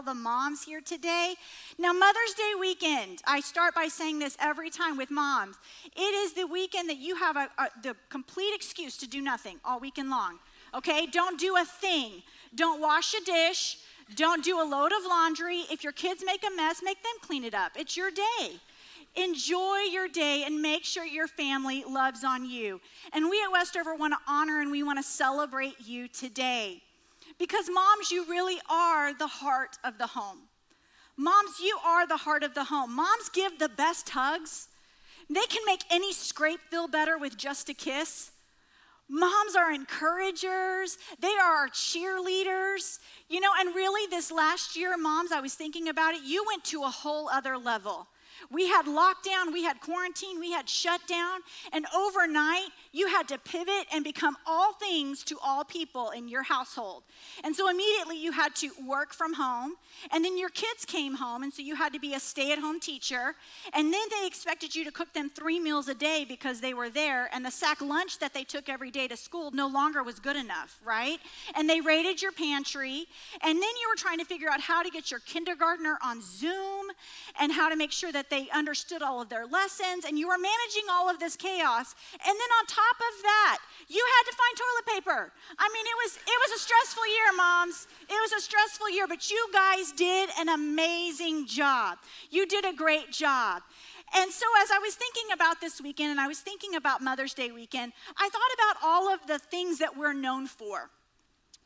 all the moms here today. Now, Mother's Day weekend, I start by saying this every time with moms. It is the weekend that you have a, a, the complete excuse to do nothing all weekend long. Okay? Don't do a thing. Don't wash a dish. Don't do a load of laundry. If your kids make a mess, make them clean it up. It's your day. Enjoy your day and make sure your family loves on you. And we at Westover want to honor and we want to celebrate you today. Because, moms, you really are the heart of the home. Moms, you are the heart of the home. Moms give the best hugs. They can make any scrape feel better with just a kiss. Moms are encouragers. They are our cheerleaders. You know, and really, this last year, moms, I was thinking about it, you went to a whole other level. We had lockdown, we had quarantine, we had shutdown, and overnight you had to pivot and become all things to all people in your household. And so immediately you had to work from home, and then your kids came home, and so you had to be a stay at home teacher. And then they expected you to cook them three meals a day because they were there, and the sack lunch that they took every day to school no longer was good enough, right? And they raided your pantry, and then you were trying to figure out how to get your kindergartner on Zoom and how to make sure that they understood all of their lessons, and you were managing all of this chaos. And then on top of that, you had to find toilet paper. I mean, it was it was a stressful year, moms. It was a stressful year, but you guys did an amazing job. You did a great job. And so, as I was thinking about this weekend and I was thinking about Mother's Day weekend, I thought about all of the things that we're known for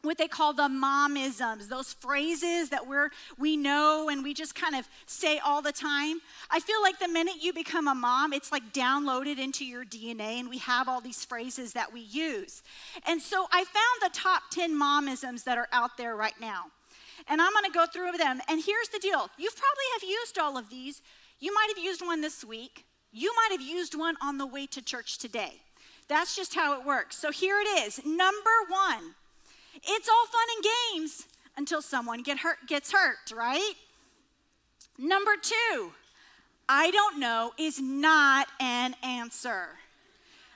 what they call the momisms, those phrases that we're, we know and we just kind of say all the time. I feel like the minute you become a mom, it's like downloaded into your DNA, and we have all these phrases that we use. And so I found the top 10 momisms that are out there right now. And I'm going to go through them. And here's the deal you probably have used all of these. You might have used one this week, you might have used one on the way to church today. That's just how it works. So here it is. Number one it's all fun and games until someone get hurt, gets hurt, right? Number two, I don't know is not an answer.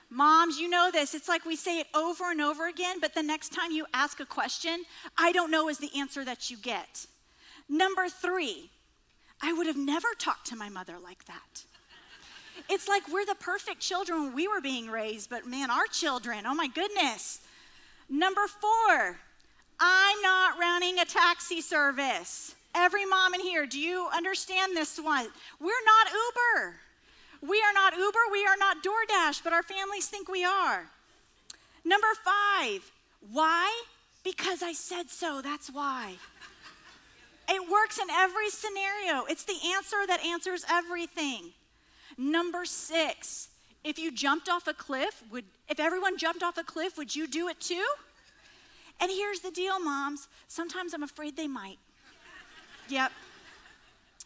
Moms, you know this. It's like we say it over and over again, but the next time you ask a question, I don't know is the answer that you get. Number three, I would have never talked to my mother like that. It's like we're the perfect children when we were being raised, but man, our children, oh my goodness. Number four, I'm not running a taxi service. Every mom in here, do you understand this one? We're not Uber. We are not Uber, we are not DoorDash, but our families think we are. Number five, why? Because I said so, that's why. It works in every scenario. It's the answer that answers everything. Number six, if you jumped off a cliff, would if everyone jumped off a cliff, would you do it too? And here's the deal, moms. Sometimes I'm afraid they might. Yep.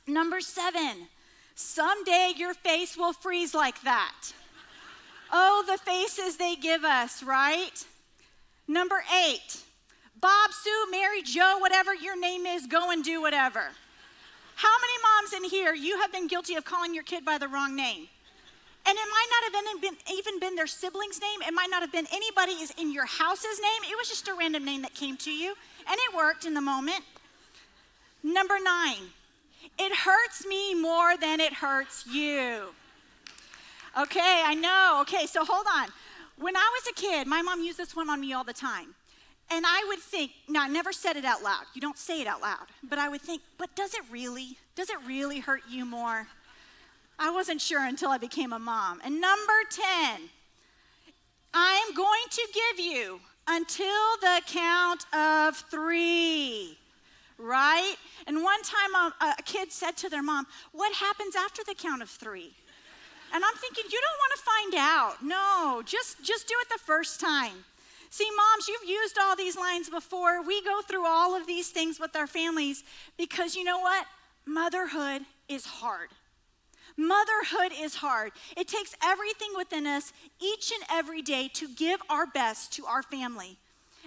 Number seven, someday your face will freeze like that. Oh, the faces they give us, right? Number eight, Bob, Sue, Mary, Joe, whatever your name is, go and do whatever. How many moms in here you have been guilty of calling your kid by the wrong name? And it not have been, even been their sibling's name. It might not have been anybody's in your house's name. It was just a random name that came to you, and it worked in the moment. Number nine, it hurts me more than it hurts you. Okay, I know. Okay, so hold on. When I was a kid, my mom used this one on me all the time. And I would think, now I never said it out loud. You don't say it out loud. But I would think, but does it really? Does it really hurt you more? I wasn't sure until I became a mom. And number 10, I'm going to give you until the count of three. Right? And one time um, a, a, kid said to their mom, What happens after the count of three? And I'm thinking, You don't want to find out. No, just, just do it the first time. See, moms, you've used all these lines before. We go through all of these things with our families because you know what? Motherhood is hard. Motherhood is hard. It takes everything within us each and every day to give our best to our family.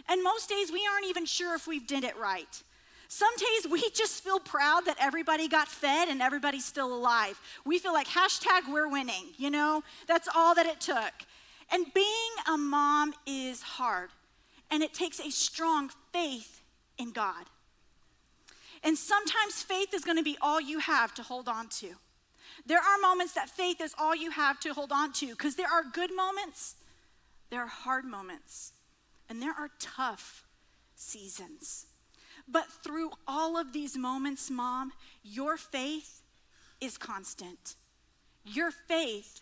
And most days we aren't even sure if we've did it right. Some days we just feel proud that everybody got fed and everybody's still alive. We feel like hashtag we're winning, you know? That's all that it took. And being a mom is hard, and it takes a strong faith in God. And sometimes faith is going to be all you have to hold on to. There are moments that faith is all you have to hold on to because there are good moments, there are hard moments, and there are tough seasons. But through all of these moments, mom, your faith is constant. Your faith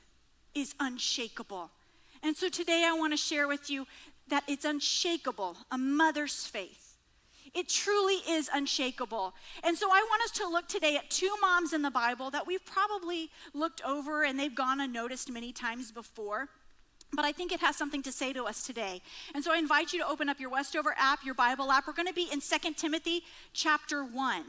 is unshakable. And so today I want to share with you that it's unshakable, a mother's faith. It truly is unshakable. And so I want us to look today at two moms in the Bible that we've probably looked over and they've gone unnoticed many times before. But I think it has something to say to us today. And so I invite you to open up your Westover app, your Bible app. We're going to be in 2 Timothy chapter 1.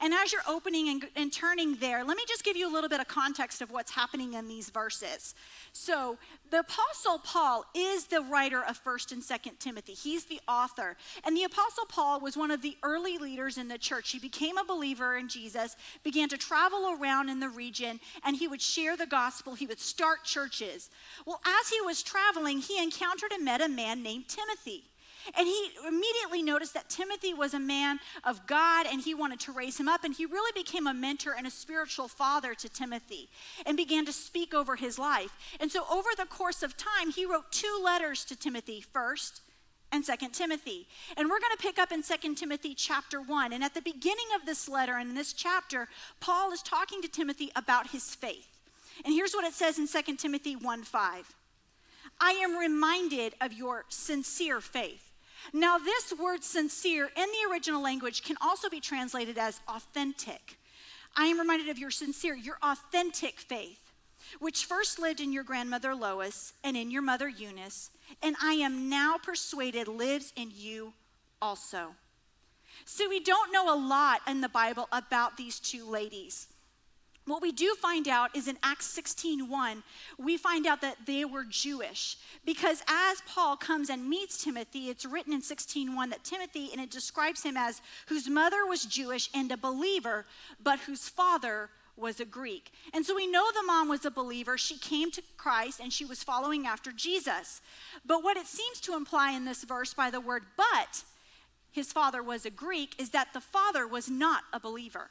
And as you're opening and, and, turning there, let me just give you a little bit of context of what's happening in these verses. So, the Apostle Paul is the writer of 1st and 2nd Timothy. He's the author. And the Apostle Paul was one of the early leaders in the church. He became a believer in Jesus, began to travel around in the region, and he would share the gospel. He would start churches. Well, as he was traveling, he encountered and met a man named Timothy. And he immediately noticed that Timothy was a man of God and he wanted to raise him up. And he really became a mentor and a spiritual father to Timothy and began to speak over his life. And so, over the course of time, he wrote two letters to Timothy first and Second Timothy. And we're going to pick up in Second Timothy chapter 1. And at the beginning of this letter and in this chapter, Paul is talking to Timothy about his faith. And here's what it says in Second Timothy 1 5. I am reminded of your sincere faith now, this word sincere in the original language can also be translated as authentic. I am reminded of your sincere, your authentic faith, which first lived in your grandmother Lois and in your mother Eunice, and I am now persuaded lives in you also. So, we don't know a lot in the Bible about these two ladies. What we do find out is in Acts 16:1, we find out that they were Jewish because as Paul comes and meets Timothy, it's written in 16:1 that Timothy and it describes him as whose mother was Jewish and a believer, but whose father was a Greek. And so we know the mom was a believer. She came to Christ and she was following after Jesus. But what it seems to imply in this verse by the word but his father was a Greek is that the father was not a believer.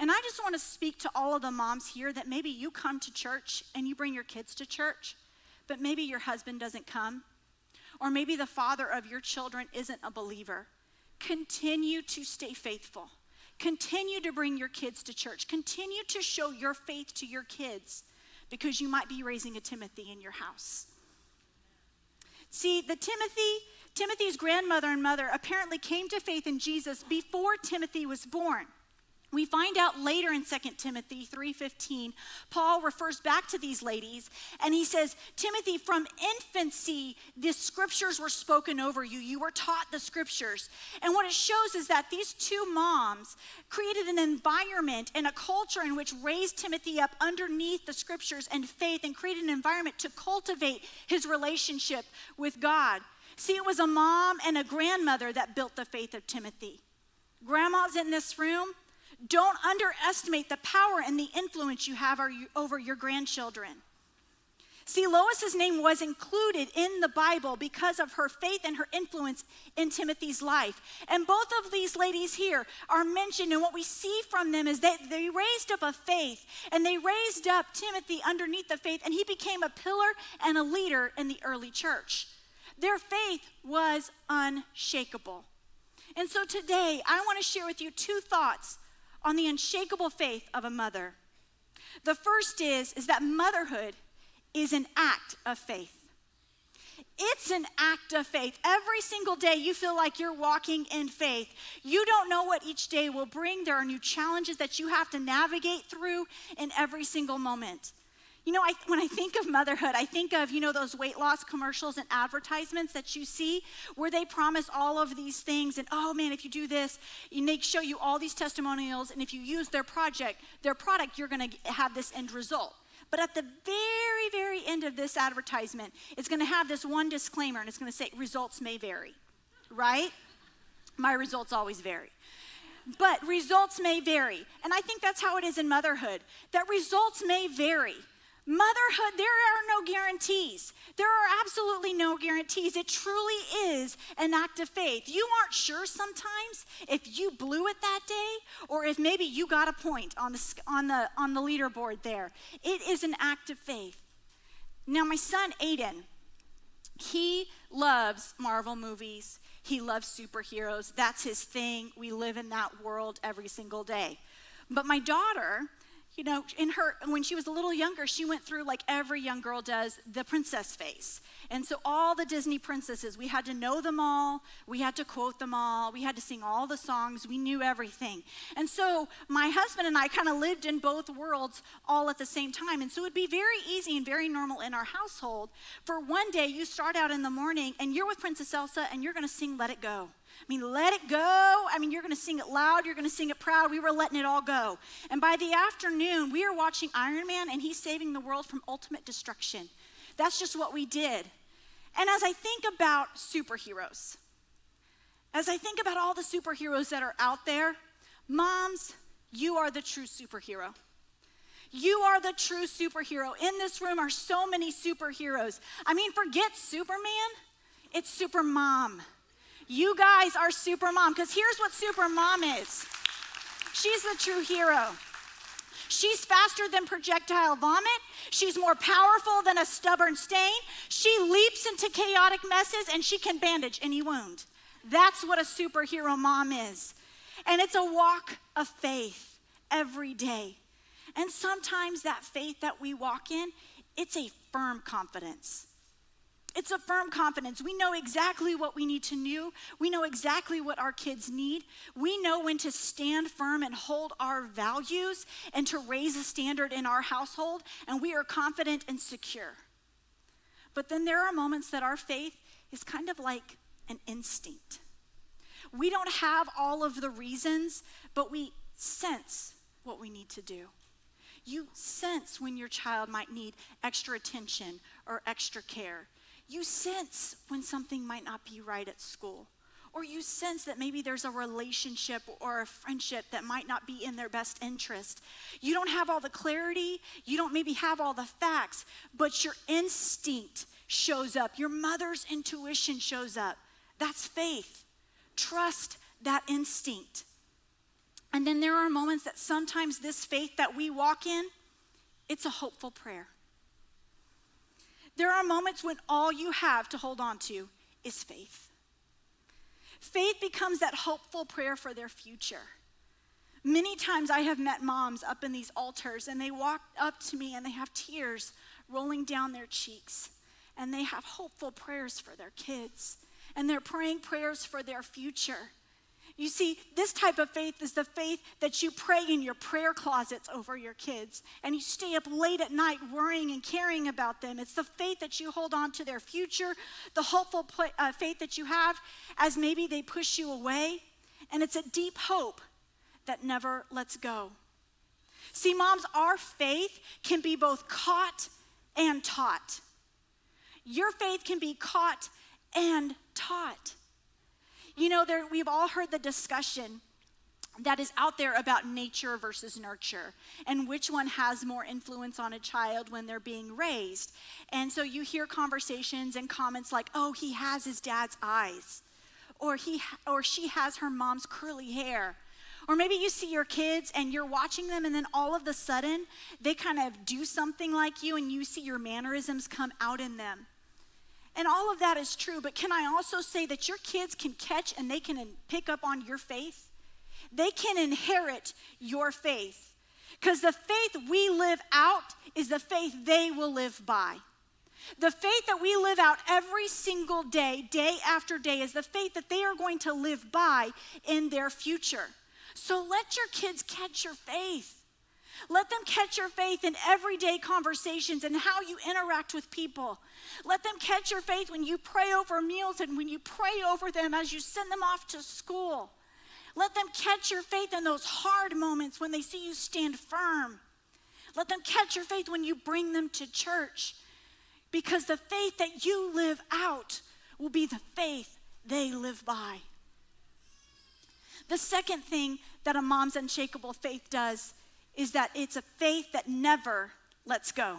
And I just want to speak to all of the moms here that maybe you come to church and you bring your kids to church, but maybe your husband doesn't come, or maybe the father of your children isn't a believer. Continue to stay faithful. Continue to bring your kids to church. Continue to show your faith to your kids because you might be raising a Timothy in your house. See, the Timothy, Timothy's grandmother and mother apparently came to faith in Jesus before Timothy was born. We find out later in 2 Timothy 3:15, Paul refers back to these ladies and he says, "Timothy, from infancy the scriptures were spoken over you. You were taught the scriptures." And what it shows is that these two moms created an environment and a culture in which raised Timothy up underneath the scriptures and faith and created an environment to cultivate his relationship with God. See, it was a mom and a grandmother that built the faith of Timothy. Grandmas in this room, don't underestimate the power and the influence you have over your grandchildren. See, Lois's name was included in the Bible because of her faith and her influence in Timothy's life. And both of these ladies here are mentioned, and what we see from them is that they raised up a faith, and they raised up Timothy underneath the faith, and he became a pillar and a leader in the early church. Their faith was unshakable. And so today, I want to share with you two thoughts on the unshakable faith of a mother. The first is, is that motherhood is an act of faith. It's an act of faith. Every single day you feel like you're walking in faith. You don't know what each day will bring. There are new challenges that you have to navigate through in every single moment. You know, I, when I think of motherhood, I think of, you know, those weight loss commercials and advertisements that you see where they promise all of these things and, oh man, if you do this, and they show you all these testimonials, and if you use their project, their product, you're going to have this end result. But at the very, very end of this advertisement, it's going to have this one disclaimer, and it's going to say, results may vary, right? My results always vary but results may vary. And I think that's how it is in motherhood that results may vary. Motherhood, there are no guarantees. There are absolutely no guarantees. It truly is an act of faith. You aren't sure sometimes if you blew it that day or if maybe you got a point on the, on the, on the leaderboard there. It is an act of faith. Now, my son Aiden, he loves Marvel movies. He loves superheroes. That's his thing. We live in that world every single day. But my daughter, you know, in her, when she was a little younger, she went through, like every young girl does, the princess phase. And so, all the Disney princesses, we had to know them all, we had to quote them all, we had to sing all the songs, we knew everything. And so, my husband and I kind of lived in both worlds all at the same time. And so, it would be very easy and very normal in our household for one day you start out in the morning and you're with Princess Elsa and you're going to sing Let It Go. I mean, let it go. I mean, you're going to sing it loud, you're going to sing it proud. We were letting it all go. And by the afternoon, we are watching Iron Man and he's saving the world from ultimate destruction. That's just what we did. And as I think about superheroes, as I think about all the superheroes that are out there, moms, you are the true superhero. You are the true superhero. In this room are so many superheroes. I mean, forget Superman, it's Super Mom. You guys are super mom, because here's what super mom is she's the true hero. She's faster than projectile vomit. She's more powerful than a stubborn stain. She leaps into chaotic messes and she can bandage any wound. That's what a superhero mom is. And it's a walk of faith every day. And sometimes that faith that we walk in, it's a firm confidence. It's a firm confidence. We know exactly what we need to know. We know exactly what our kids need. We know when to stand firm and hold our values and to raise a standard in our household, and we are confident and secure. But then there are moments that our faith is kind of like an instinct. We don't have all of the reasons, but we sense what we need to do. You sense when your child might need extra attention or extra care. You sense when something might not be right at school. Or you sense that maybe there's a relationship or a friendship that might not be in their best interest. You don't have all the clarity, you don't maybe have all the facts, but your instinct shows up. Your mother's intuition shows up. That's faith. Trust that instinct. And then there are moments that sometimes this faith that we walk in, it's a hopeful prayer. There are moments when all you have to hold on to is faith. Faith becomes that hopeful prayer for their future. Many times I have met moms up in these altars and they walk up to me and they have tears rolling down their cheeks and they have hopeful prayers for their kids and they're praying prayers for their future. You see, this type of faith is the faith that you pray in your prayer closets over your kids and you stay up late at night worrying and caring about them. It's the faith that you hold on to their future, the hopeful uh, faith that you have as maybe they push you away. And it's a deep hope that never lets go. See, moms, our faith can be both caught and taught. Your faith can be caught and taught. You know, there, we've all heard the discussion that is out there about nature versus nurture and which one has more influence on a child when they're being raised. And so you hear conversations and comments like, "Oh, he has his dad's eyes." Or he or she has her mom's curly hair. Or maybe you see your kids and you're watching them, and then all of a sudden they kind of do something like you, and you see your mannerisms come out in them. And all of that is true, but can I also say that your kids can catch and they can pick up on your faith? They can inherit your faith. Because the faith we live out is the faith they will live by. The faith that we live out every single day, day after day, is the faith that they are going to live by in their future. So let your kids catch your faith. Let them catch your faith in everyday conversations and how you interact with people. Let them catch your faith when you pray over meals and when you pray over them as you send them off to school. Let them catch your faith in those hard moments when they see you stand firm. Let them catch your faith when you bring them to church because the faith that you live out will be the faith they live by. The second thing that a mom's unshakable faith does is that it's a faith that never lets go.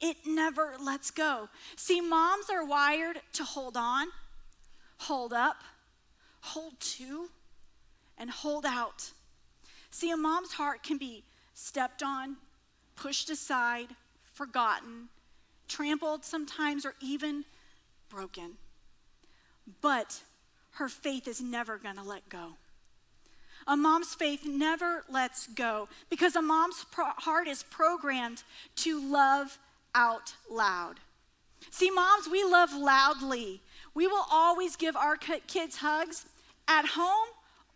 It never lets go. See, moms are wired to hold on, hold up, hold to, and hold out. See, a mom's heart can be stepped on, pushed aside, forgotten, trampled sometimes, or even broken. But her faith is never going to let go. A mom's faith never lets go because a mom's pro- heart is programmed to love out loud. See, moms, we love loudly. We will always give our kids hugs at home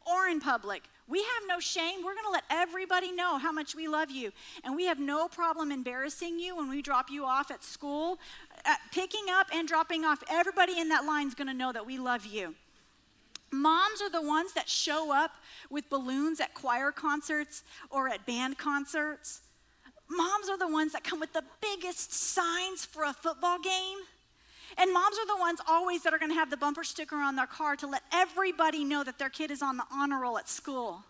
or in public. We have no shame. We're going to let everybody know how much we love you. And we have no problem embarrassing you when we drop you off at school. Uh, picking up and dropping off, everybody in that line is going to know that we love you. Moms are the ones that show up with balloons at choir concerts or at band concerts. Moms are the ones that come with the biggest signs for a football game. And moms are the ones always that are going to have the bumper sticker on their car to let everybody know that their kid is on the honor roll at school.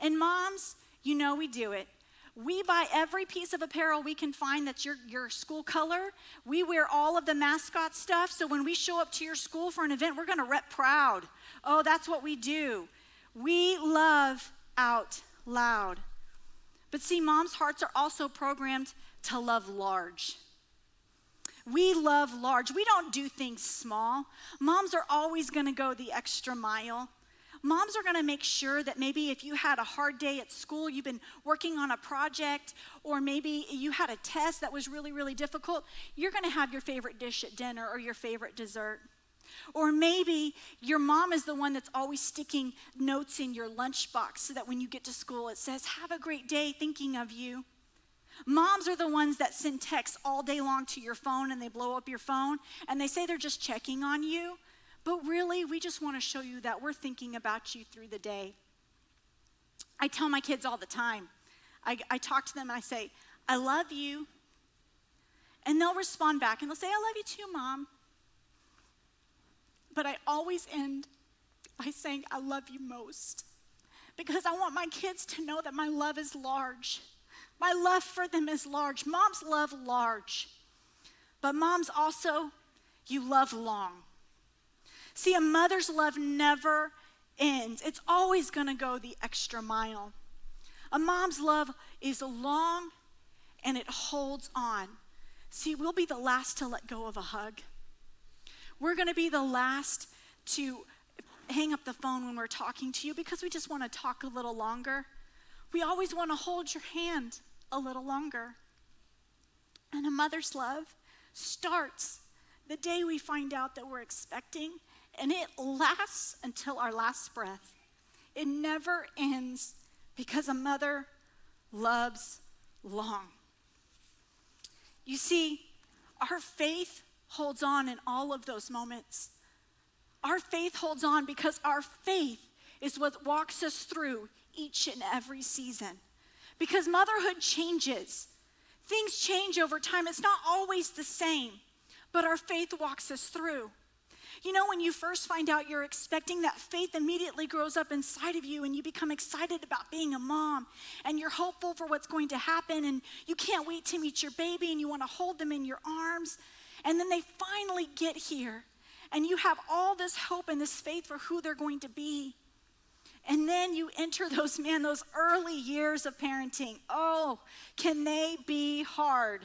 And moms, you know we do it. We buy every piece of apparel we can find that's your, your school color. We wear all of the mascot stuff. So when we show up to your school for an event, we're going to rep proud. Oh, that's what we do. We love out loud. But see, moms' hearts are also programmed to love large. We love large. We don't do things small. Moms are always going to go the extra mile. Moms are going to make sure that maybe if you had a hard day at school, you've been working on a project, or maybe you had a test that was really, really difficult, you're going to have your favorite dish at dinner or your favorite dessert. Or maybe your mom is the one that's always sticking notes in your lunchbox so that when you get to school it says, Have a great day, thinking of you. Moms are the ones that send texts all day long to your phone and they blow up your phone and they say they're just checking on you. But really, we just want to show you that we're thinking about you through the day. I tell my kids all the time, I, I talk to them and I say, I love you. And they'll respond back and they'll say, I love you too, mom. But I always end by saying, I love you most. Because I want my kids to know that my love is large my love for them is large. Moms love large, but moms also, you love long. See, a mother's love never ends, it's always going to go the extra mile. A mom's love is long and it holds on. See, we'll be the last to let go of a hug. We're going to be the last to hang up the phone when we're talking to you because we just want to talk a little longer. We always want to hold your hand a little longer. And a mother's love starts the day we find out that we're expecting, and it lasts until our last breath. It never ends because a mother loves long. You see, our faith holds on in all of those moments. Our faith holds on because our faith is what walks us through each and every season. Because motherhood changes, things change over time. It's not always the same, but our faith walks us through. You know, when you first find out you're expecting, that faith immediately grows up inside of you, and you become excited about being a mom, and you're hopeful for what's going to happen, and you can't wait to meet your baby, and you want to hold them in your arms. And then they finally get here, and you have all this hope and this faith for who they're going to be. And then you enter those, man, those early years of parenting. Oh, can they be hard?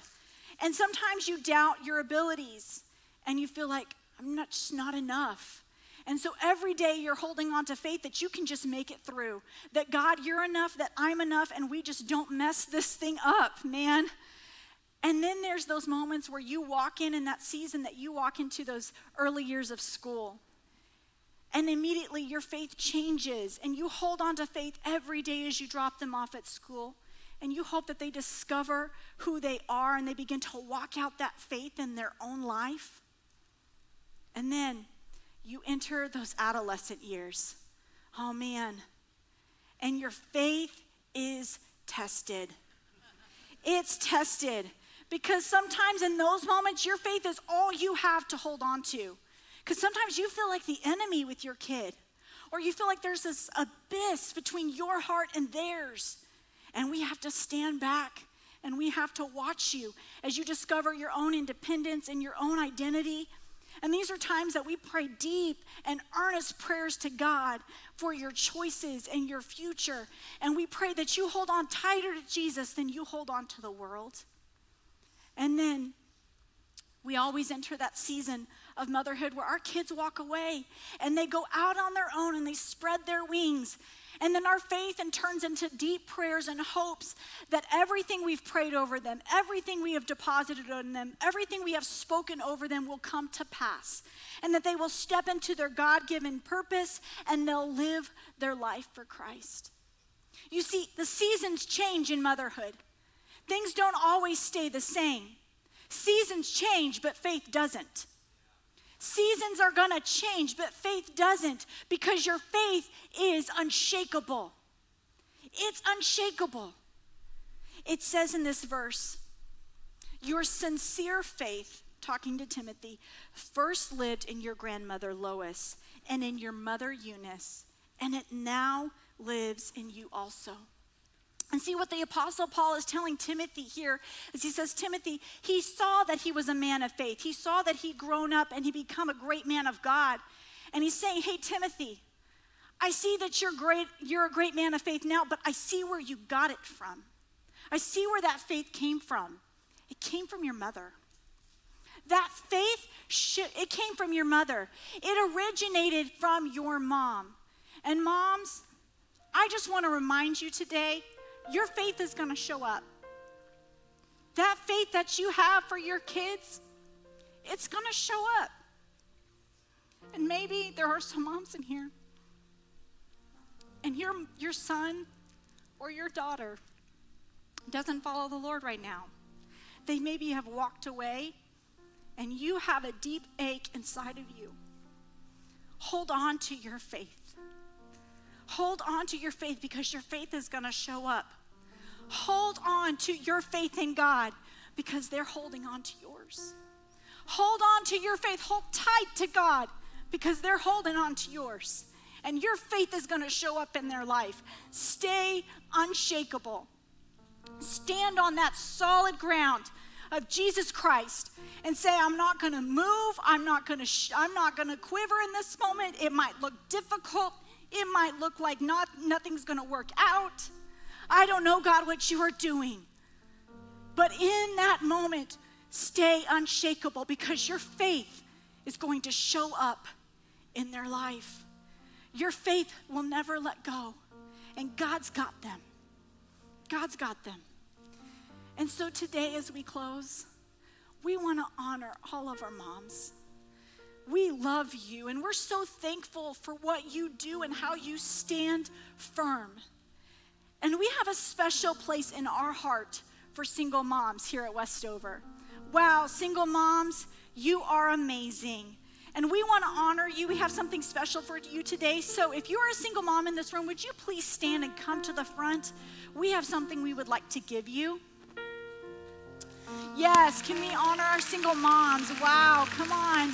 And sometimes you doubt your abilities and you feel like, I'm not just not enough. And so every day you're holding on to faith that you can just make it through. That God, you're enough, that I'm enough, and we just don't mess this thing up, man. And then there's those moments where you walk in in that season that you walk into those early years of school. And immediately your faith changes, and you hold on to faith every day as you drop them off at school. And you hope that they discover who they are and they begin to walk out that faith in their own life. And then you enter those adolescent years. Oh man. And your faith is tested. It's tested because sometimes in those moments, your faith is all you have to hold on to. Because sometimes you feel like the enemy with your kid, or you feel like there's this abyss between your heart and theirs. And we have to stand back And we have to watch you as you discover your own independence and your own identity. And these are times that we pray deep and earnest prayers to God for your choices and your future. And we pray that you hold on tighter to Jesus than you hold on to the world. And then we always enter that season of motherhood where our kids walk away and they go out on their own and they spread their wings and then our faith and turns into deep prayers and hopes that everything we've prayed over them, everything we have deposited on them, everything we have spoken over them will come to pass. And that they will step into their God given purpose and they'll live their life for Christ. You see, the seasons change in motherhood, things don't always stay the same. Seasons change, but faith doesn't. Seasons are going to change, but faith doesn't because your faith is unshakable. It's unshakable. It says in this verse, your sincere faith, talking to Timothy, first lived in your grandmother Lois and in your mother Eunice, and it now lives in you also. And see what the Apostle Paul is telling Timothy here is he says, Timothy, he saw that he was a man of faith. He saw that he'd grown up and he become a great man of God. And he's saying, Hey, Timothy, I see that you're great, you're a great man of faith now, but I see where you got it from. I see where that faith came from. It came from your mother. That faith, it came from your mother. It originated from your mom. And moms, I just want to remind you today your faith is going to show up. That faith that you have for your kids, it's going to show up. And maybe there are some moms in here, and your, your son or your daughter doesn't follow the Lord right now. They maybe have walked away, and you have a deep ache inside of you. Hold on to your faith. Hold on to your faith because your faith is going to show up. Hold on to your faith in God because they're holding on to yours. Hold on to your faith. Hold tight to God because they're holding on to yours. And your faith is going to show up in their life. Stay unshakable. Stand on that solid ground of Jesus Christ and say I'm not going to move, I'm not going to sh- I'm not going to quiver in this moment. It might look difficult. It might look like not nothing's going to work out. I don't know, God, what you are doing. But in that moment, stay unshakable because your faith is going to show up in their life. Your faith will never let go. And God's got them. God's got them. And so today, as we close, we want to honor all of our moms. We love you, and we're so thankful for what you do and how you stand firm. And we have a special place in our heart for single moms here at Westover. Wow, single moms, you are amazing. And we want to honor you. We have something special for you today. So if you are a single mom in this room, would you please stand and come to the front? We have something we would like to give you. Yes, can we honor our single moms? Wow, come on.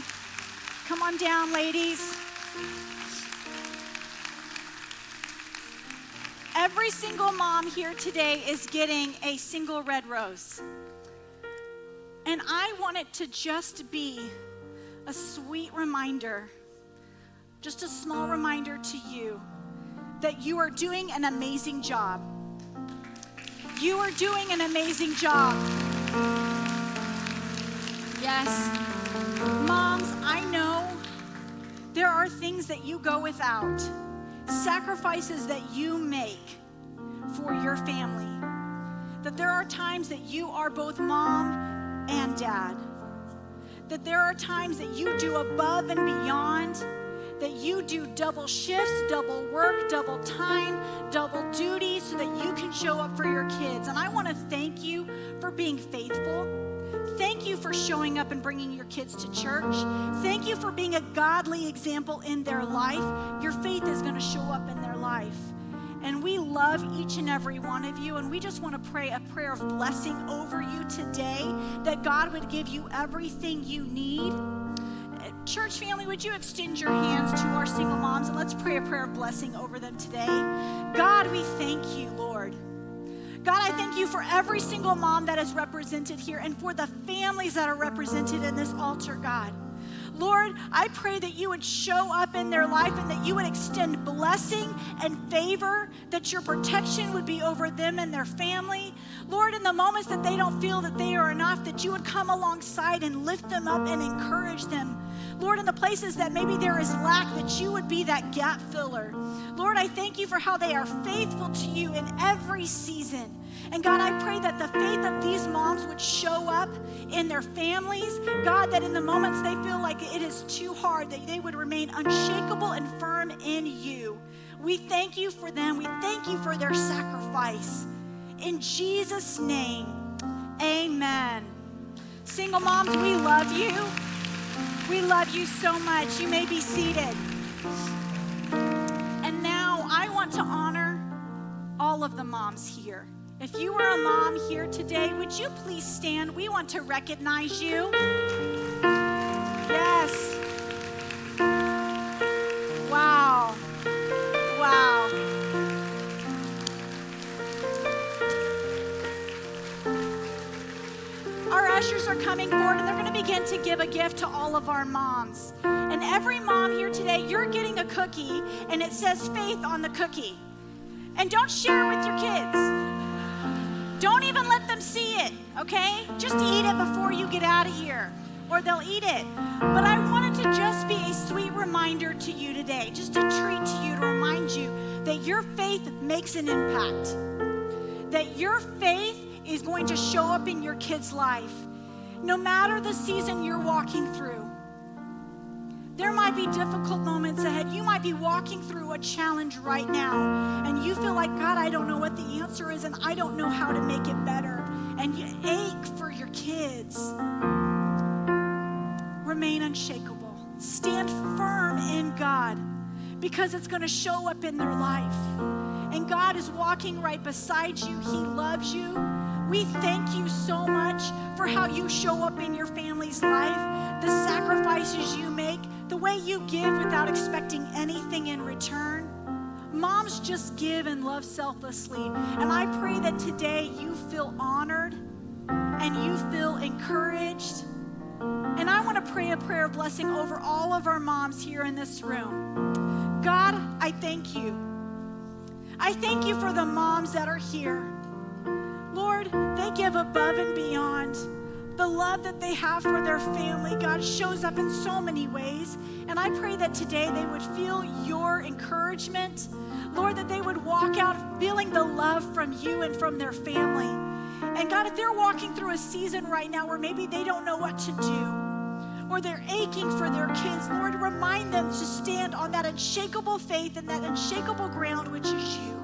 Come on down, ladies. Every single mom here today is getting a single red rose. And I want it to just be a sweet reminder, just a small reminder to you that you are doing an amazing job. You are doing an amazing job. Yes. Moms, I know there are things that you go without sacrifices that you make for your family. That there are times that you are both mom and dad. That there are times that you do above and beyond, that you do double shifts, double work, double time, double duty so that you can show up for your kids. And I want to thank you for being faithful. Thank you for showing up and bringing your kids to church. Thank you for being a godly example in their life. Your faith is going to show up in their life. And we love each and every one of you. And we just want to pray a prayer of blessing over you today that God would give you everything you need. Church family, would you extend your hands to our single moms and let's pray a prayer of blessing over them today? God, we thank you, Lord. God, I thank you for every single mom that is represented here and for the families that are represented in this altar, God. Lord, I pray that you would show up in their life and that you would extend blessing and favor, that your protection would be over them and their family. Lord, in the moments that they don't feel that they are enough, that you would come alongside and lift them up and encourage them. Lord, in the places that maybe there is lack, that you would be that gap filler. Lord, I thank you for how they are faithful to you in every season. And God, I pray that the faith of these moms would show up in their families. God, that in the moments they feel like it is too hard, that they would remain unshakable and firm in you. We thank you for them. We thank you for their sacrifice. In Jesus' name, amen. Single moms, we love you. We love you so much. You may be seated. And now I want to honor all of the moms here. If you are a mom here today, would you please stand? We want to recognize you. Yes. Ushers are coming forward and they're going to begin to give a gift to all of our moms. And every mom here today, you're getting a cookie and it says faith on the cookie. And don't share it with your kids. Don't even let them see it, okay? Just eat it before you get out of here, or they'll eat it. But I wanted to just be a sweet reminder to you today, just a treat to you to remind you that your faith makes an impact, that your faith is going to show up in your kid's life, no matter the season you're walking through. There might be difficult moments ahead. You might be walking through a challenge right now, and you feel like, God, I don't know what the answer is, and I don't know how to make it better. And you ache for your kids. Remain unshakable. Stand firm in God because it's going to show up in their life. And God is walking right beside you, He loves you. We thank you so much for how you show up in your family's life, the sacrifices you make the way you give without expecting anything in return. Moms just give and love selflessly. And I pray that today you feel honored and you feel encouraged. And I want to pray a prayer of blessing over all of our moms here in this room. God, I thank you. I thank you for the moms that are here. Lord, they give above and beyond the love that they have for their family, God, shows up in so many ways. And I pray that today they would feel your encouragement. Lord, that they would walk out feeling the love from you and from their family. And God, if they're walking through a season right now where maybe they don't know what to do, or they're aching for their kids, Lord, remind them to stand on that unshakable faith and that unshakable ground, which is you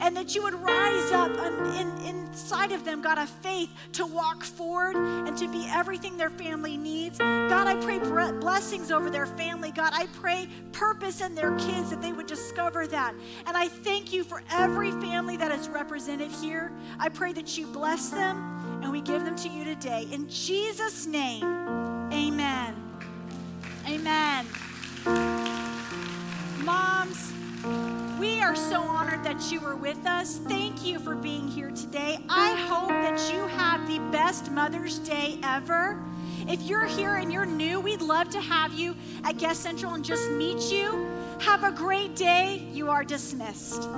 and that you would rise up in, inside of them, God, a faith to walk forward and to be everything their family needs. God, I pray blessings over their family. God, I pray purpose in their kids that they would discover that. And I thank you for every family that is represented here. I pray that you bless them and we give them to you today. In Jesus' name, amen. Amen. Moms, we are so honored that you were with us. Thank you for being here today. I hope that you have the best Mother's Day ever. If you're here and you're new, we'd love to have you at Guest Central and just meet you. Have a great day. You are dismissed.